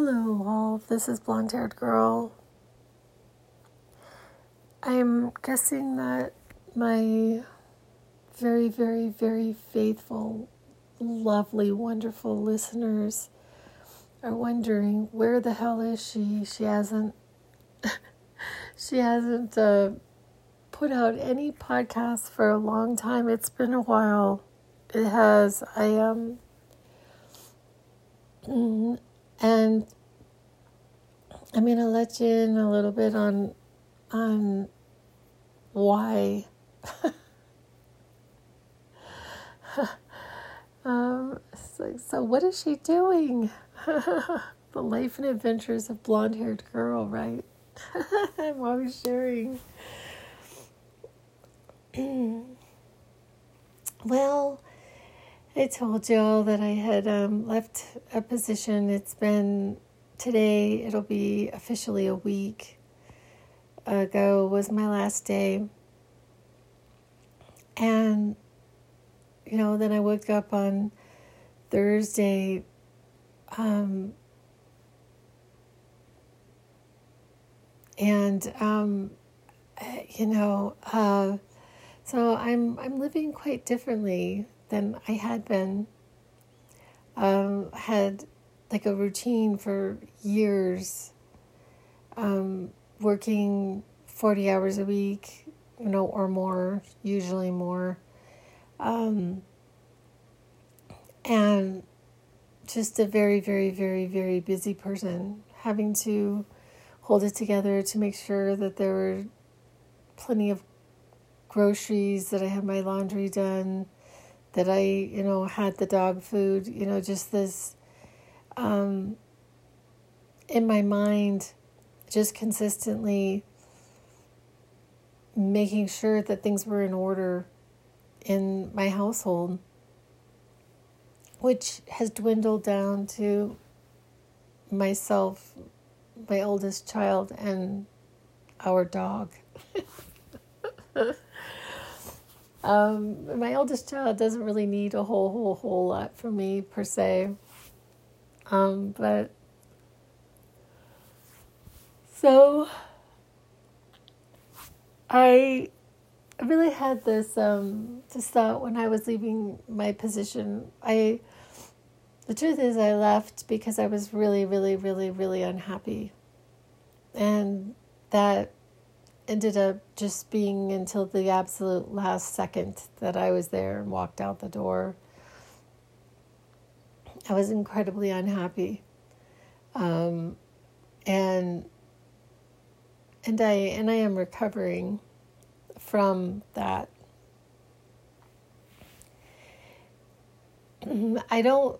Hello, all. This is Blonde Haired Girl. I'm guessing that my very, very, very faithful, lovely, wonderful listeners are wondering where the hell is she? She hasn't. she hasn't uh, put out any podcasts for a long time. It's been a while. It has. I am. Um, and I'm going to let you in a little bit on on why um, so, so what is she doing? the life and adventures of blonde-haired girl, right? I'm always sharing. well, I told y'all that I had um, left a position. It's been today, it'll be officially a week ago, was my last day. And, you know, then I woke up on Thursday. Um, and, um, you know, uh, so I'm I'm living quite differently than I had been. Um, had like a routine for years, um, working 40 hours a week, you know, or more, usually more. Um, and just a very, very, very, very busy person, having to hold it together to make sure that there were plenty of groceries, that I had my laundry done, that I, you know, had the dog food, you know, just this um, in my mind, just consistently making sure that things were in order in my household, which has dwindled down to myself, my oldest child, and our dog. Um, my oldest child doesn't really need a whole, whole, whole lot from me per se. Um, but so I really had this um, just thought when I was leaving my position. I the truth is I left because I was really, really, really, really unhappy, and that ended up just being until the absolute last second that I was there and walked out the door. I was incredibly unhappy. Um, and and I and I am recovering from that. I don't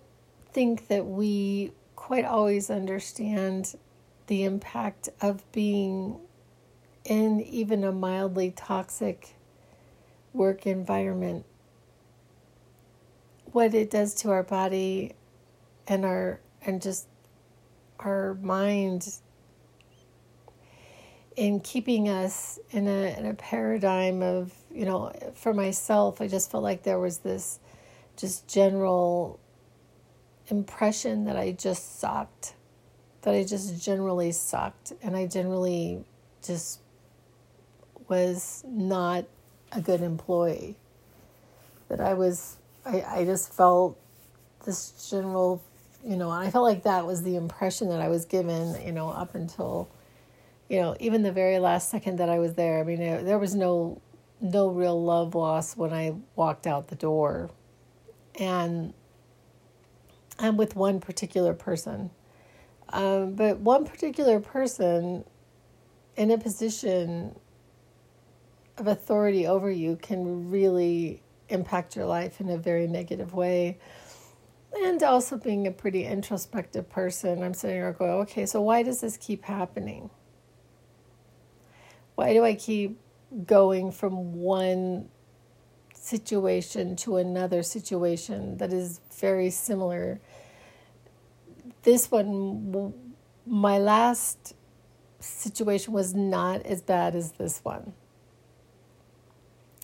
think that we quite always understand the impact of being in even a mildly toxic work environment, what it does to our body and our and just our mind in keeping us in a in a paradigm of you know for myself I just felt like there was this just general impression that I just sucked that I just generally sucked and I generally just was not a good employee. That I was, I, I just felt this general, you know, I felt like that was the impression that I was given, you know, up until, you know, even the very last second that I was there. I mean, there, there was no, no real love lost when I walked out the door. And I'm with one particular person. Um, but one particular person in a position of authority over you can really impact your life in a very negative way. And also being a pretty introspective person, I'm sitting there going, okay, so why does this keep happening? Why do I keep going from one situation to another situation that is very similar? This one, my last situation was not as bad as this one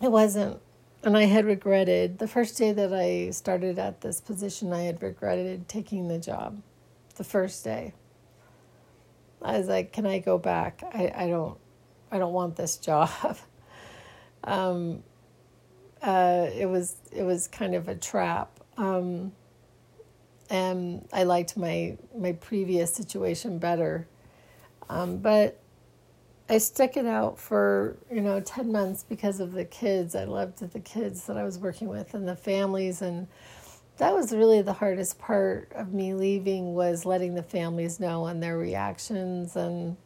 it wasn't and I had regretted the first day that I started at this position, I had regretted taking the job the first day. I was like, can I go back? I, I don't I don't want this job. um, uh, it was it was kind of a trap. Um, and I liked my my previous situation better. Um, but I stuck it out for you know ten months because of the kids. I loved the kids that I was working with and the families, and that was really the hardest part of me leaving was letting the families know and their reactions and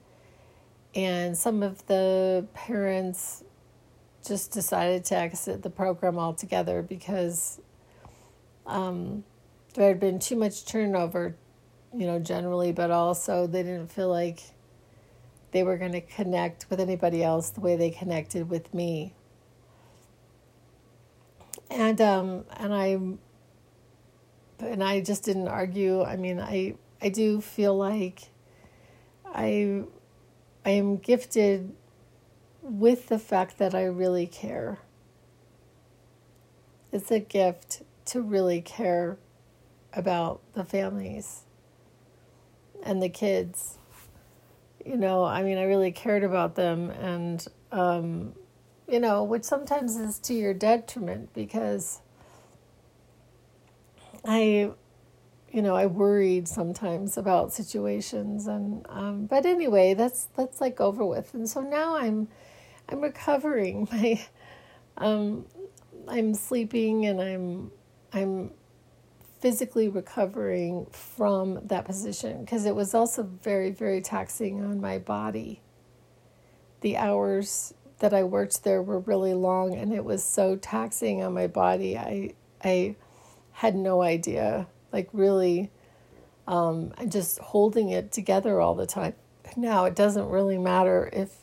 and some of the parents just decided to exit the program altogether because um, there had been too much turnover, you know, generally, but also they didn't feel like they were going to connect with anybody else the way they connected with me. And um, and I and I just didn't argue. I mean, I I do feel like I I am gifted with the fact that I really care. It's a gift to really care about the families and the kids. You know, I mean, I really cared about them, and, um, you know, which sometimes is to your detriment because I, you know, I worried sometimes about situations, and um, but anyway, that's that's like over with, and so now I'm, I'm recovering. My, um, I'm sleeping, and I'm, I'm physically recovering from that position because it was also very very taxing on my body. The hours that I worked there were really long, and it was so taxing on my body. I I had no idea. Like, really, um, just holding it together all the time. Now, it doesn't really matter if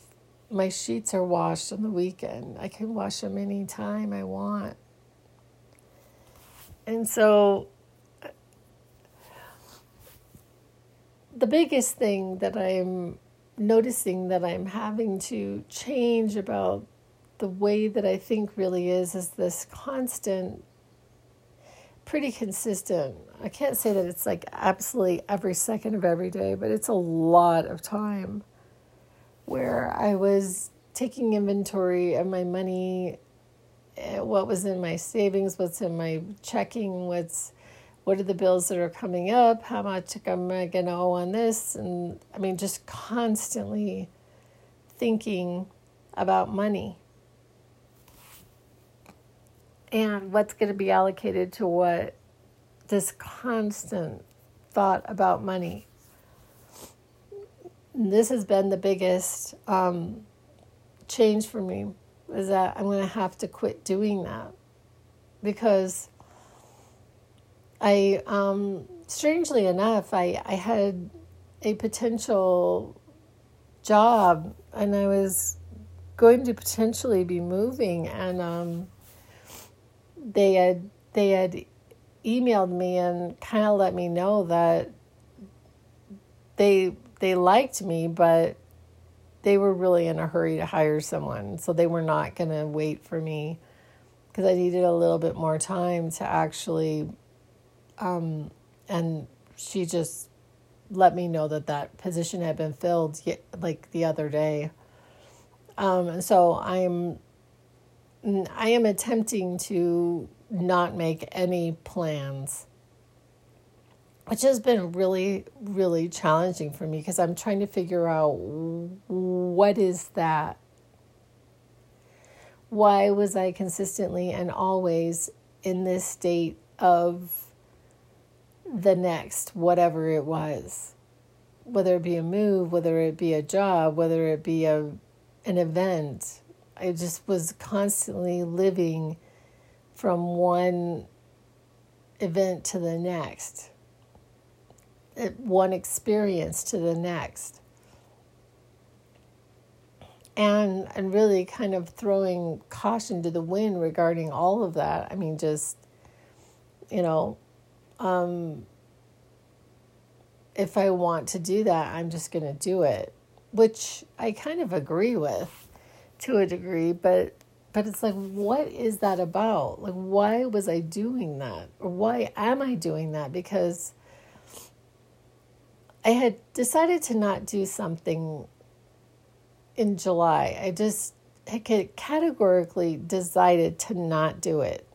my sheets are washed on the weekend, I can wash them anytime I want. And so, the biggest thing that I'm noticing that I'm having to change about the way that I think really is is this constant pretty consistent. I can't say that it's like absolutely every second of every day, but it's a lot of time where I was taking inventory of my money, eh, what was in my savings, what's in my checking, what's what are the bills that are coming up, how much am I going to owe on this, and I mean just constantly thinking about money. And what's going to be allocated to what? This constant thought about money. This has been the biggest um, change for me is that i'm going to have to quit doing that. Because i um, strangely enough I, I had a potential job and i was going to potentially be moving and um, they had they had emailed me and kind of let me know that they they liked me, but they were really in a hurry to hire someone, so they were not going to wait for me because I needed a little bit more time to actually. Um, and she just let me know that that position had been filled like the other day. Um, and so I'm I am attempting to not make any plans, which has been really, really challenging for me because I'm trying to figure out what is that? Why was I consistently and always in this state of the next, whatever it was? Whether it be a move, whether it be a job, whether it be a an event, I just was constantly living from one event to the next, one experience to the next. And, and really kind of throwing caution to the wind regarding all of that. I mean, just, you know, um, if I want to do that, I'm just going to do it, which I kind of agree with to a degree, but but it's like what is that about? Like why was I doing that? Or why am I doing that? Because I had decided to not do something in July. I just had categorically decided to not do it.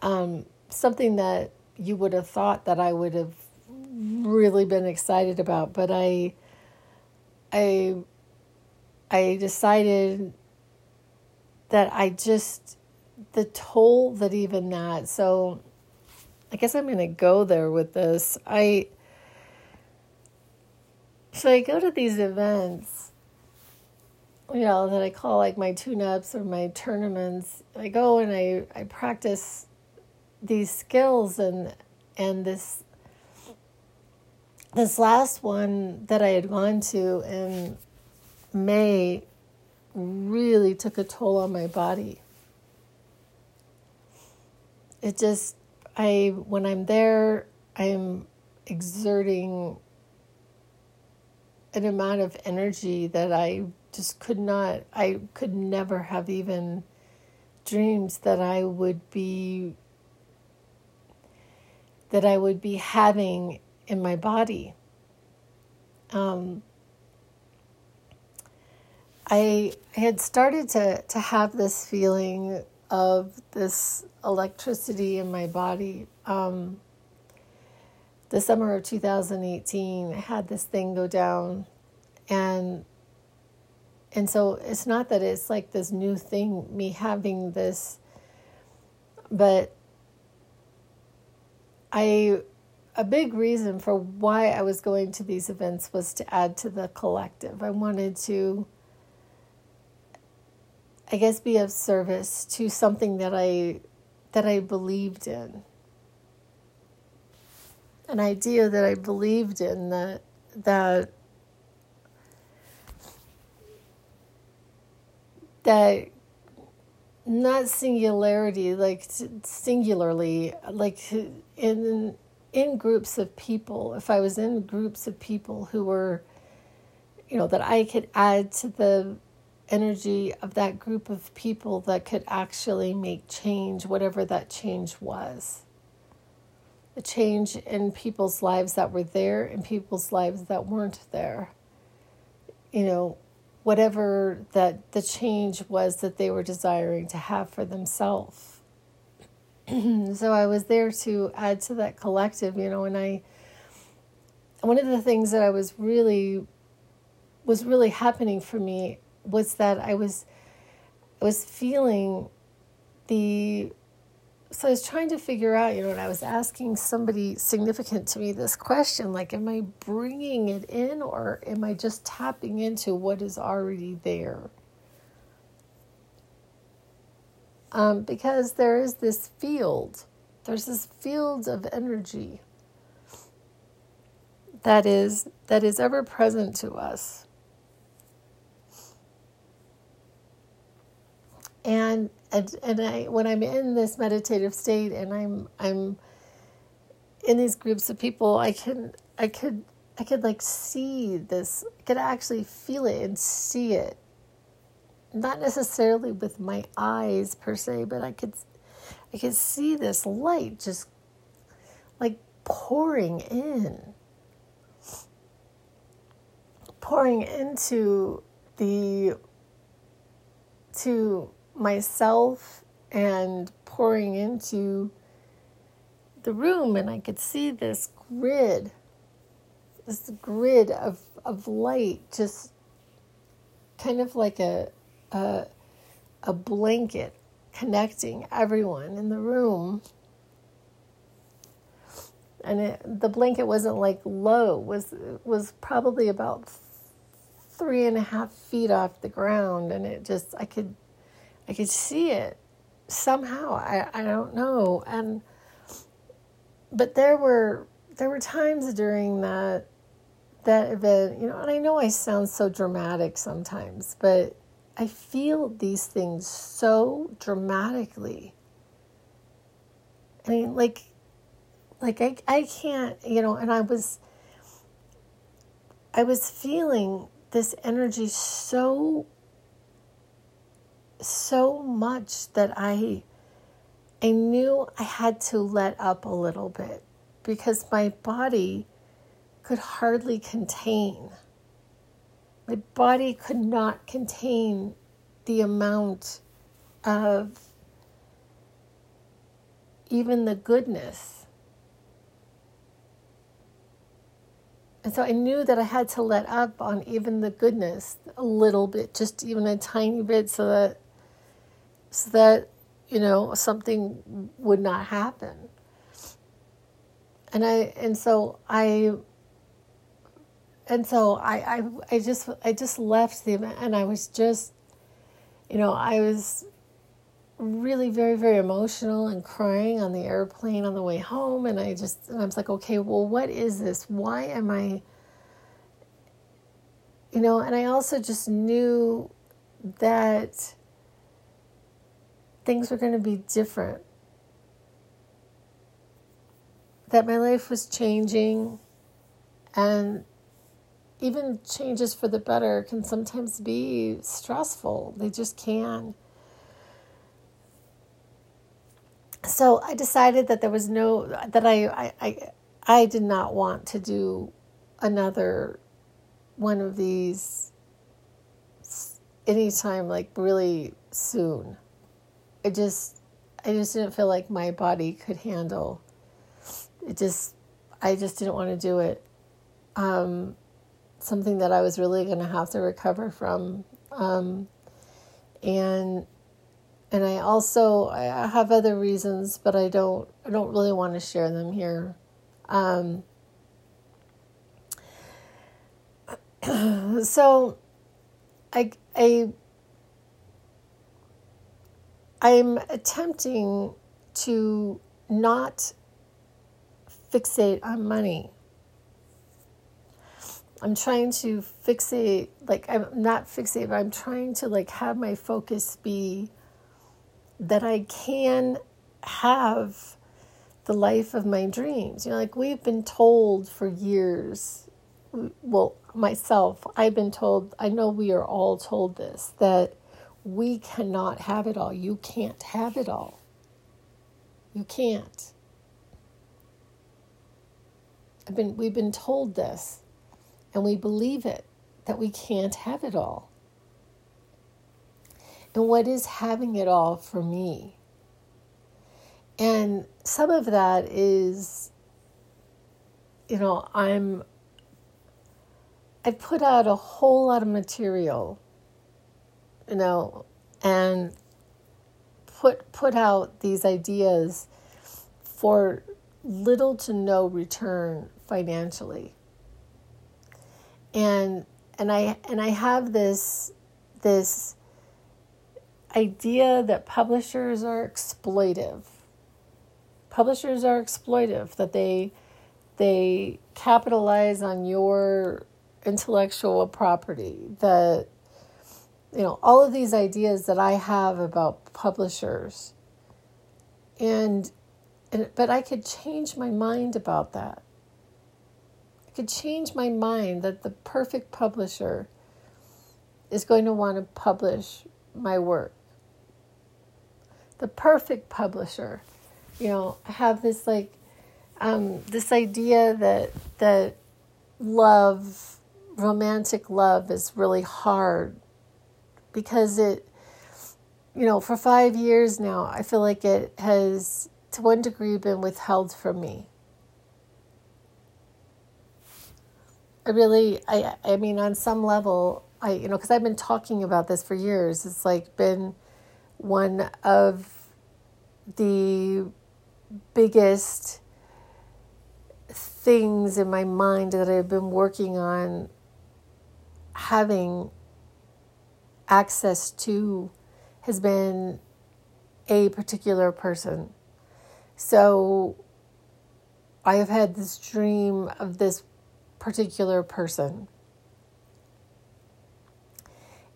Um, something that you would have thought that I would have really been excited about, but I, I, I decided that I just the toll that even that. So, I guess I'm going to go there with this. I so I go to these events, you know, that I call like my tune-ups or my tournaments. I go and I I practice these skills and and this this last one that I had gone to in May really took a toll on my body. It just I when I'm there, I'm exerting an amount of energy that I just could not I could never have even dreamed that I would be that I would be having in my body. Um, I, had started to, to have this feeling of this electricity in my body. Um, the summer of 2018, I had this thing go down, and and so it's not that it's like this new thing, me having this, but I a big reason for why I was going to these events was to add to the collective. I wanted to I guess be of service to something that I that I believed in. An idea that I believed in that that that not singularity like singularly like in in groups of people if i was in groups of people who were you know that i could add to the energy of that group of people that could actually make change whatever that change was. The change in people's lives that were there and people's lives that weren't there. You know whatever that the change was that they were desiring to have for themselves. so I was there to add to that collective, you know, and I one of the things that I was really was really happening for me was that I was I was feeling the so I was trying to figure out, you know, and I was asking somebody significant to me this question like, am I bringing it in or am I just tapping into what is already there? Um, because there is this field, there's this field of energy that is that is ever present to us. And and and I when I'm in this meditative state and I'm I'm in these groups of people, I can I could I could like see this, I could actually feel it and see it. Not necessarily with my eyes per se, but I could I could see this light just like pouring in. Pouring into the to myself and pouring into the room, and I could see this grid, this grid of, of light, just kind of like a, a, a blanket connecting everyone in the room. And it, the blanket wasn't like low; was was probably about three and a half feet off the ground, and it just I could I could see it somehow. I, I don't know. And but there were there were times during that that event, you know, and I know I sound so dramatic sometimes, but I feel these things so dramatically. I mean, like, like I, I can't, you know, and I was, I was feeling this energy so so much that I I knew I had to let up a little bit because my body could hardly contain. My body could not contain the amount of even the goodness. And so I knew that I had to let up on even the goodness a little bit, just even a tiny bit, so that so that you know something would not happen. And I and so I and so I, I I just I just left the event and I was just you know I was really very very emotional and crying on the airplane on the way home and I just and I was like okay well what is this why am I you know and I also just knew that things were going to be different. That my life was changing and even changes for the better can sometimes be stressful. They just can. So I decided that there was no that I, I I I did not want to do another one of these anytime like really soon. I just I just didn't feel like my body could handle it just I just didn't want to do it. Um, something that I was really going to have to recover from. Um, and and I also I have other reasons, but I don't I don't really want to share them here. Um, so I I I'm attempting to not fixate on money. I'm trying to fixate, like, I'm not fixate, but I'm trying to, like, have my focus be that I can have the life of my dreams. You know, like we've been told for years, well, myself, I've been told, I know we are all told this, that we cannot have it all. You can't have it all. You can't. I've been, we've been told this, and we believe it, that we can't have it all. And what is having it all for me? And some of that is, you know, I'm, I put out a whole lot of material, you know, and put put out these ideas for little to no return financially. And and I and I have this this idea that publishers are exploitive. Publishers are exploitive, that they they capitalize on your intellectual property, that you know, all of these ideas that I have about publishers. And, and but I could change my mind about that. I could change my mind that the perfect publisher is going to want to publish my work the perfect publisher. You know, have this like um, this idea that that love, romantic love, is really hard because it, you know, for five years now, I feel like it has to one degree been withheld from me. I really, I, I mean, on some level, I, you know, because I've been talking about this for years. It's like been one of the biggest things in my mind that I've been working on having access to has been a particular person. So I have had this dream of this particular person.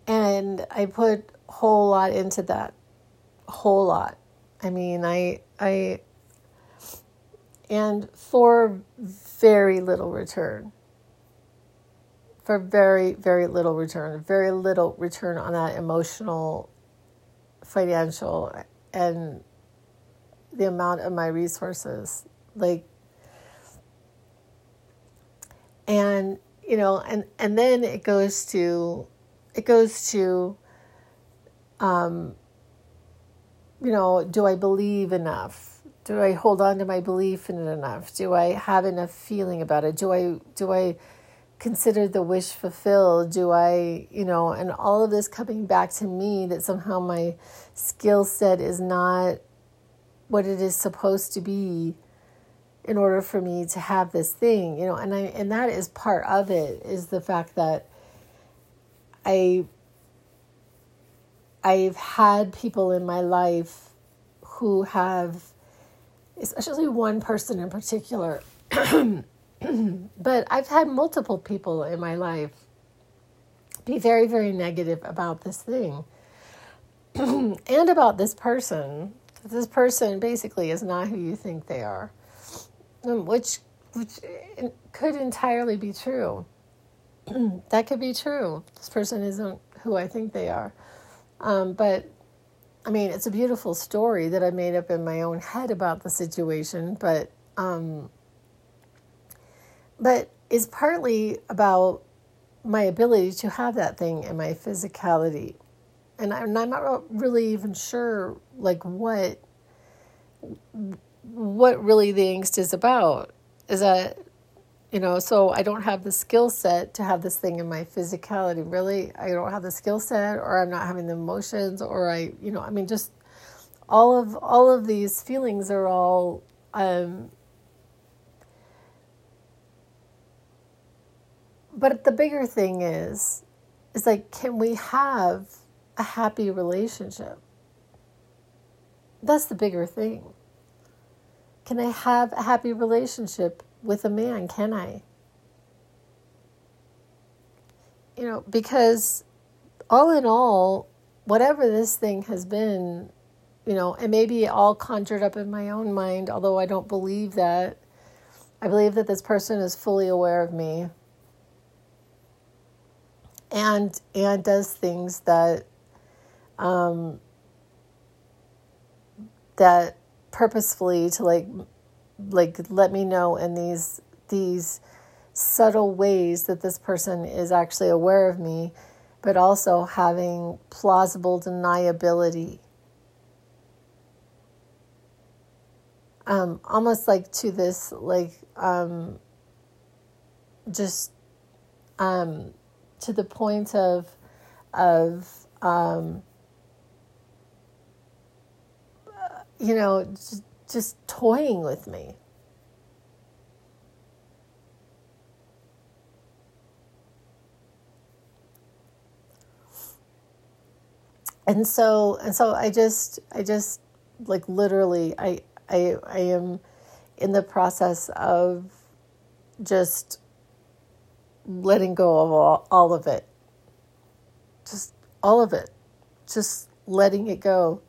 And I put a whole lot into that whole lot. I mean, I I and for very little return. For very very little return, very little return on that emotional, financial, and the amount of my resources. Like, and you know and and then it goes to it goes to um you know do i believe enough do i hold on to my belief in it enough do i have enough feeling about it do i do i consider the wish fulfilled do i you know and all of this coming back to me that somehow my skill set is not what it is supposed to be in order for me to have this thing you know and i and that is part of it is the fact that i i've had people in my life who have especially one person in particular but i've had multiple people in my life be very very negative about this thing and about this person this person basically is not who you think they are um, which which could entirely be true. that could be true. This person isn't who I think they are. Um, but I mean, it's a beautiful story that I made up in my own head about the situation, but um, but is partly about my ability to have that thing in my physicality, and I'm, not really even sure like what what really the angst is about. Is that you know so i don't have the skill set to have this thing in my physicality. Really i don't have the skill set or i'm not having the emotions or i you know i mean just all of all of these feelings are all um but the bigger thing is is like can we have a happy relationship that's the bigger thing can I have a happy relationship with a man? Can I? You know, because all in all, whatever this thing has been, you know, and maybe all conjured up in my own mind, although I don't believe that. I believe that this person is fully aware of me and and does things that um that purposefully to like like let me know in these these subtle ways that this person is actually aware of me but also having plausible deniability. Um, almost like to this like um, just um, to the point of of um, you know, just, just toying with me. and so and so i just i just like literally i i i am in the process of just letting go of all, all of it. Just all of it. Just letting it go.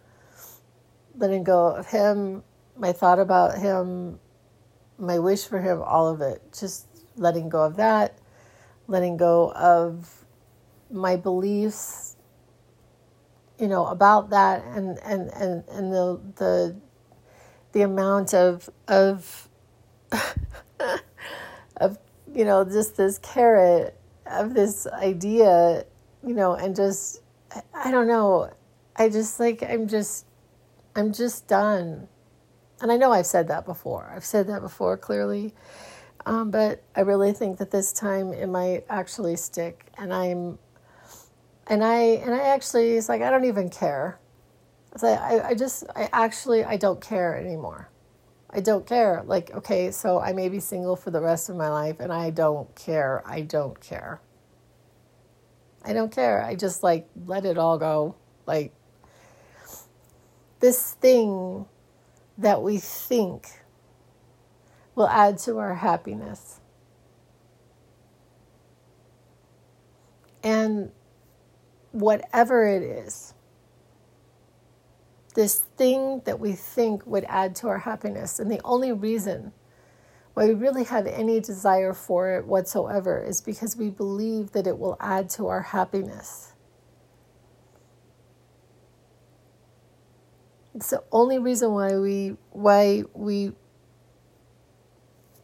Letting go of him, my thought about him, my wish for him, all of it. Just letting go of that, letting go of my beliefs, you know, about that and and and, and the the the amount of of of you know, just this carrot of this idea, you know, and just I don't know. I just like I'm just I'm just done. And I know I've said that before. I've said that before clearly. Um, but I really think that this time it might actually stick. And I'm, and I, and I actually, it's like, I don't even care. It's like, I, I just, I actually, I don't care anymore. I don't care. Like, okay, so I may be single for the rest of my life and I don't care. I don't care. I don't care. I just like let it all go. Like, this thing that we think will add to our happiness. And whatever it is, this thing that we think would add to our happiness, and the only reason why we really have any desire for it whatsoever is because we believe that it will add to our happiness. It's the only reason why we why we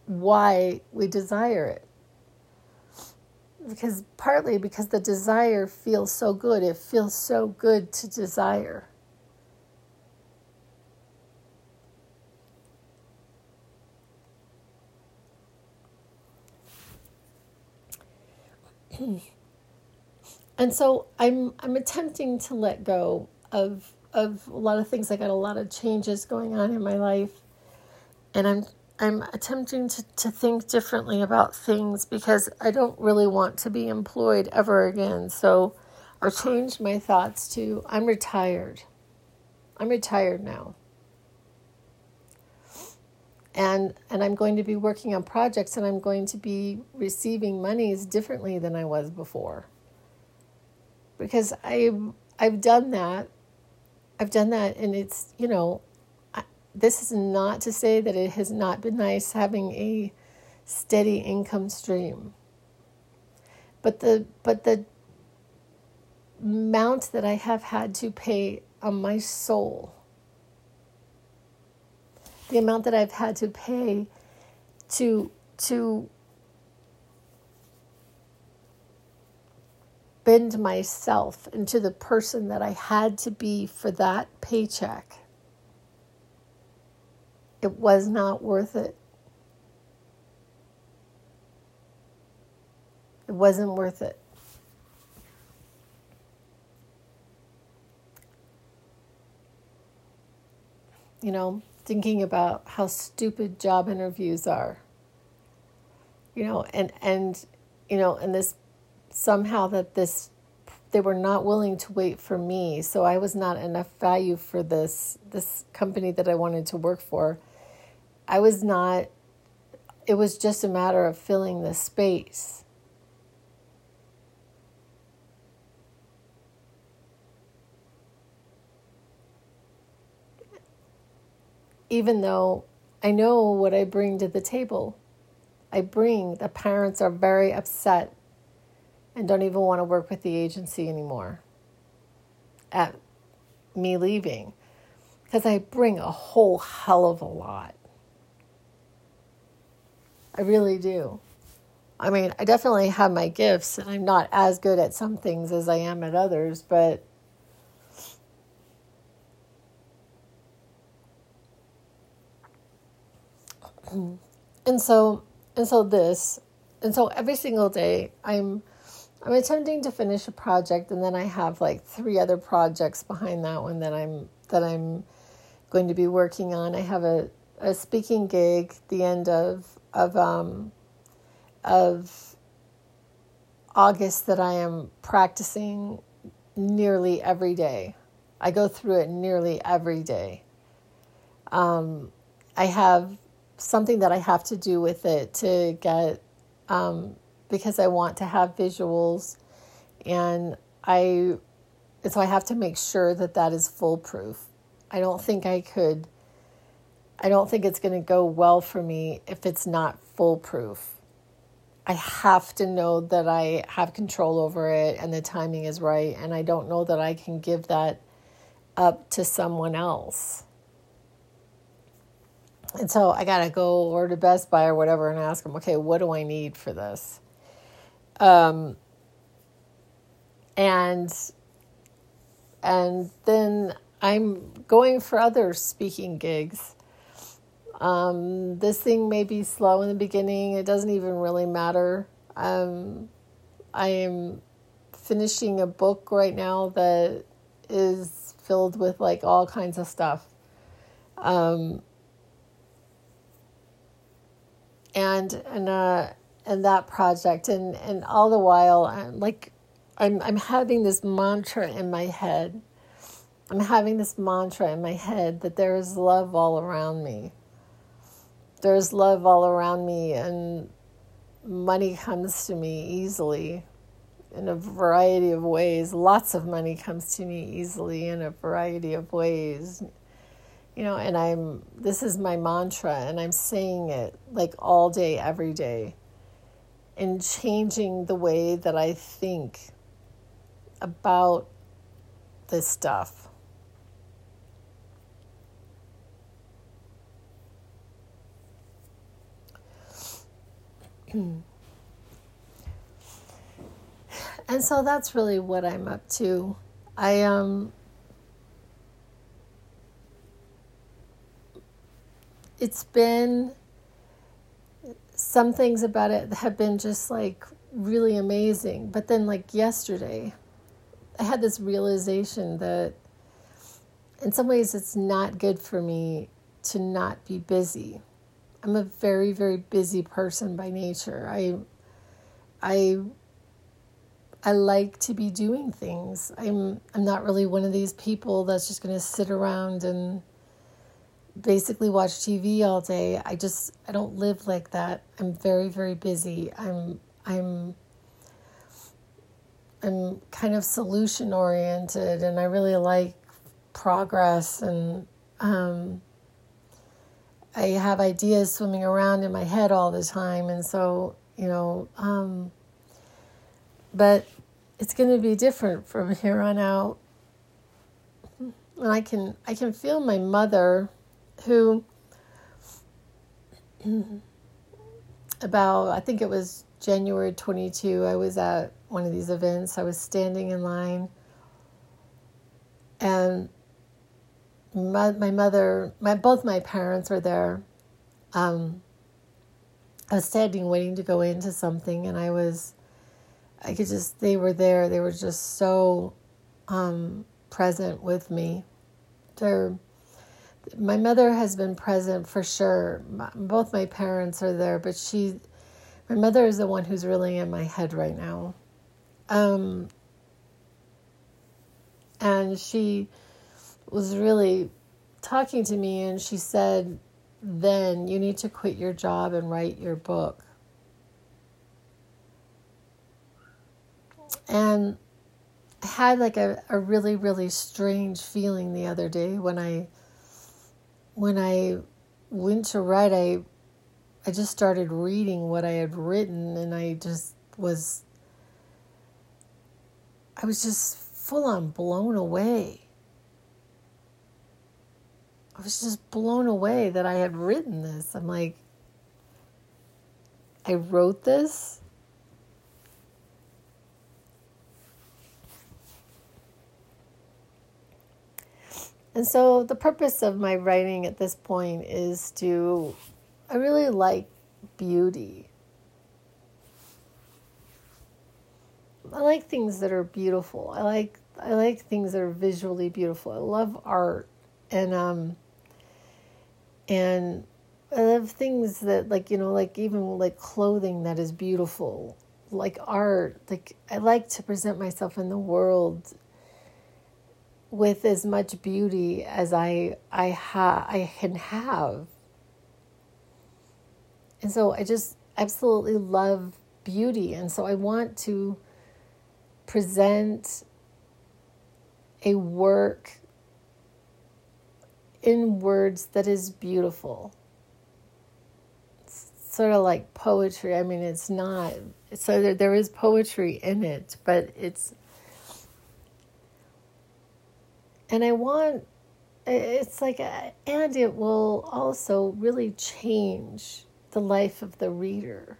why we desire it. because partly because the desire feels so good. It feels so good to desire. and so I'm I'm attempting to let go of of a lot of things. I got a lot of changes going on in my life, and I'm I'm attempting to, to think differently about things because I don't really want to be employed ever again. So I changed my thoughts to I'm retired. I'm retired now. And and I'm going to be working on projects and I'm going to be receiving monies differently than I was before. Because I I've done that. I've done that and it's, you know, this is not to say that it has not been nice having a steady income stream. But the but the amount that I have had to pay on my soul, the amount that I've had to pay to to bend myself into the person that I had to be for that paycheck it was not worth it. It wasn't worth it. You know, thinking about how stupid job interviews are. You know, and and you know, and this somehow that this they were not willing to wait for me, so I was not enough value for this this company that I wanted to work for I was not, it was just a matter of filling the space. Even though I know what I bring to the table, I bring, the parents are very upset and don't even want to work with the agency anymore at me leaving because I bring a whole hell of a lot. I really do. I mean, I definitely have my gifts, and I'm not as good at some things as I am at others, but. And so, and so this, and so every single day, I'm, I'm attempting to finish a project, and then I have like three other projects behind that one that I'm that I'm going to be working on. I have a a speaking gig the end of of um, of August that I am practicing nearly every day. I go through it nearly every day. Um, I have something that I have to do with it to get um, because I want to have visuals, and I so I have to make sure that that is foolproof. I don't think I could I don't think it's going to go well for me if it's not foolproof. I have to know that I have control over it and the timing is right. And I don't know that I can give that up to someone else. And so I got to go or to Best Buy or whatever and ask them, okay, what do I need for this? Um, and and then I'm going for other speaking gigs um, this thing may be slow in the beginning. It doesn't even really matter. Um, I am finishing a book right now that is filled with like all kinds of stuff. Um, and and uh, and that project and and all the while I'm like I'm I'm having this mantra in my head. I'm having this mantra in my head that there is love all around me there's love all around me and money comes to me easily in a variety of ways. Lots of money comes to me easily in a variety of ways. You know, and I'm this is my mantra and I'm saying it like all day every day and changing the way that I think about this stuff. and so that's really what I'm up to. I um it's been some things about it have been just like really amazing. But then like yesterday, I had this realization that in some ways it's not good for me to not be busy. I'm a very very busy person by nature. I I I like to be doing things. I'm I'm not really one of these people that's just going to sit around and basically watch TV all day. I just I don't live like that. I'm very very busy. I'm I'm I'm kind of solution oriented and I really like progress and um, I have ideas swimming around in my head all the time and so you know um, but it's going to be different from here on out. And I can I can feel my mother who about I think it was January 22 I was at one of these events I was standing in line and my, my mother my both my parents were there um, I was standing waiting to go into something and I was I could just, they were there. They were just so um, present with me. They're, my mother has been present for sure. My, both my parents are there, but she, my mother is the one who's really in my head right now. Um, and she was really talking to me, and she said, Then you need to quit your job and write your book. And I had like a, a really, really strange feeling the other day when I when I went to write I I just started reading what I had written and I just was I was just full on blown away. I was just blown away that I had written this. I'm like, I wrote this? And so the purpose of my writing at this point is to, I really like beauty. I like things that are beautiful. I like I like things that are visually beautiful. I love art and um and I love things that like you know like even like clothing that is beautiful, like art. Like I like to present myself in the world with as much beauty as I I ha I can have. And so I just absolutely love beauty and so I want to present a work in words that is beautiful. It's sort of like poetry. I mean, it's not. So there, there is poetry in it, but it's and I want, it's like, uh, and it will also really change the life of the reader.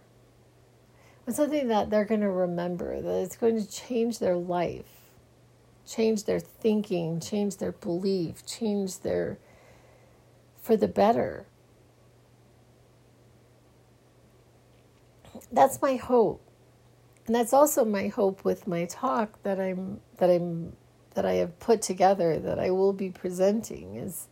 It's something that they're going to remember, that it's going to change their life, change their thinking, change their belief, change their, for the better. That's my hope. And that's also my hope with my talk that I'm that I'm that I have put together that I will be presenting is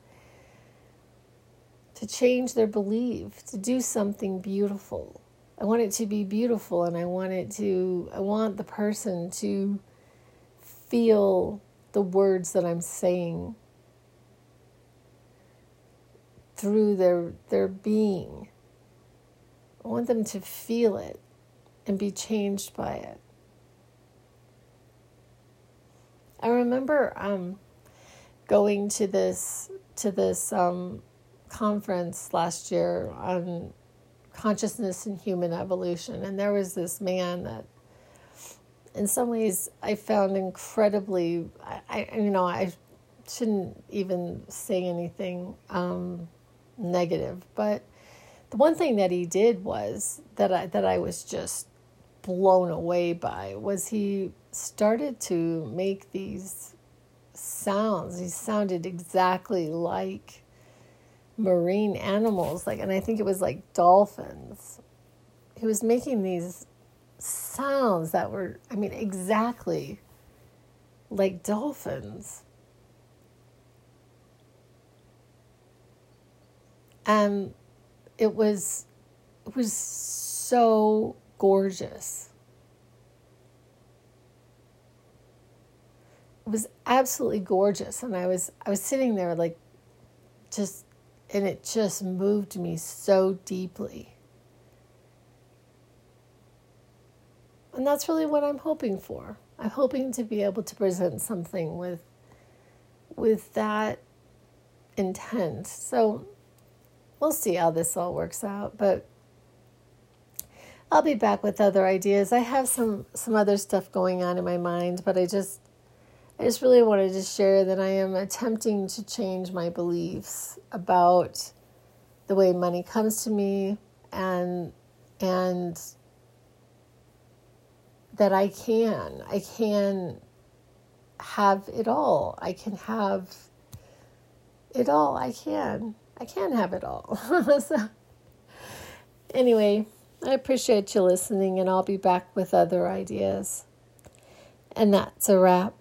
to change their belief, to do something beautiful. I want it to be beautiful and I want it to I want the person to feel the words that I'm saying through their their being. I want them to feel it and be changed by it. I remember um, going to this to this um, conference last year on consciousness and human evolution, and there was this man that, in some ways, I found incredibly. I, I you know I shouldn't even say anything um, negative, but the one thing that he did was that I that I was just blown away by was he started to make these sounds. He sounded exactly like marine animals, like, and I think it was like dolphins. He was making these sounds that were, I mean, exactly like dolphins. And it was it was so gorgeous. Was absolutely gorgeous and I was I was sitting there like just and it just moved me so deeply. And that's really what I'm hoping for. I'm hoping to be able to present something with with that intent. So we'll see how this all works out, but I'll be back with other ideas. I have some some other stuff going on in my mind, but I just I just really wanted to share that I am attempting to change my beliefs about the way money comes to me and and that I can. I can have it all. I can have it all. I can. I can have it all. so, anyway, I appreciate you listening, and I'll be back with other ideas. And that's a wrap.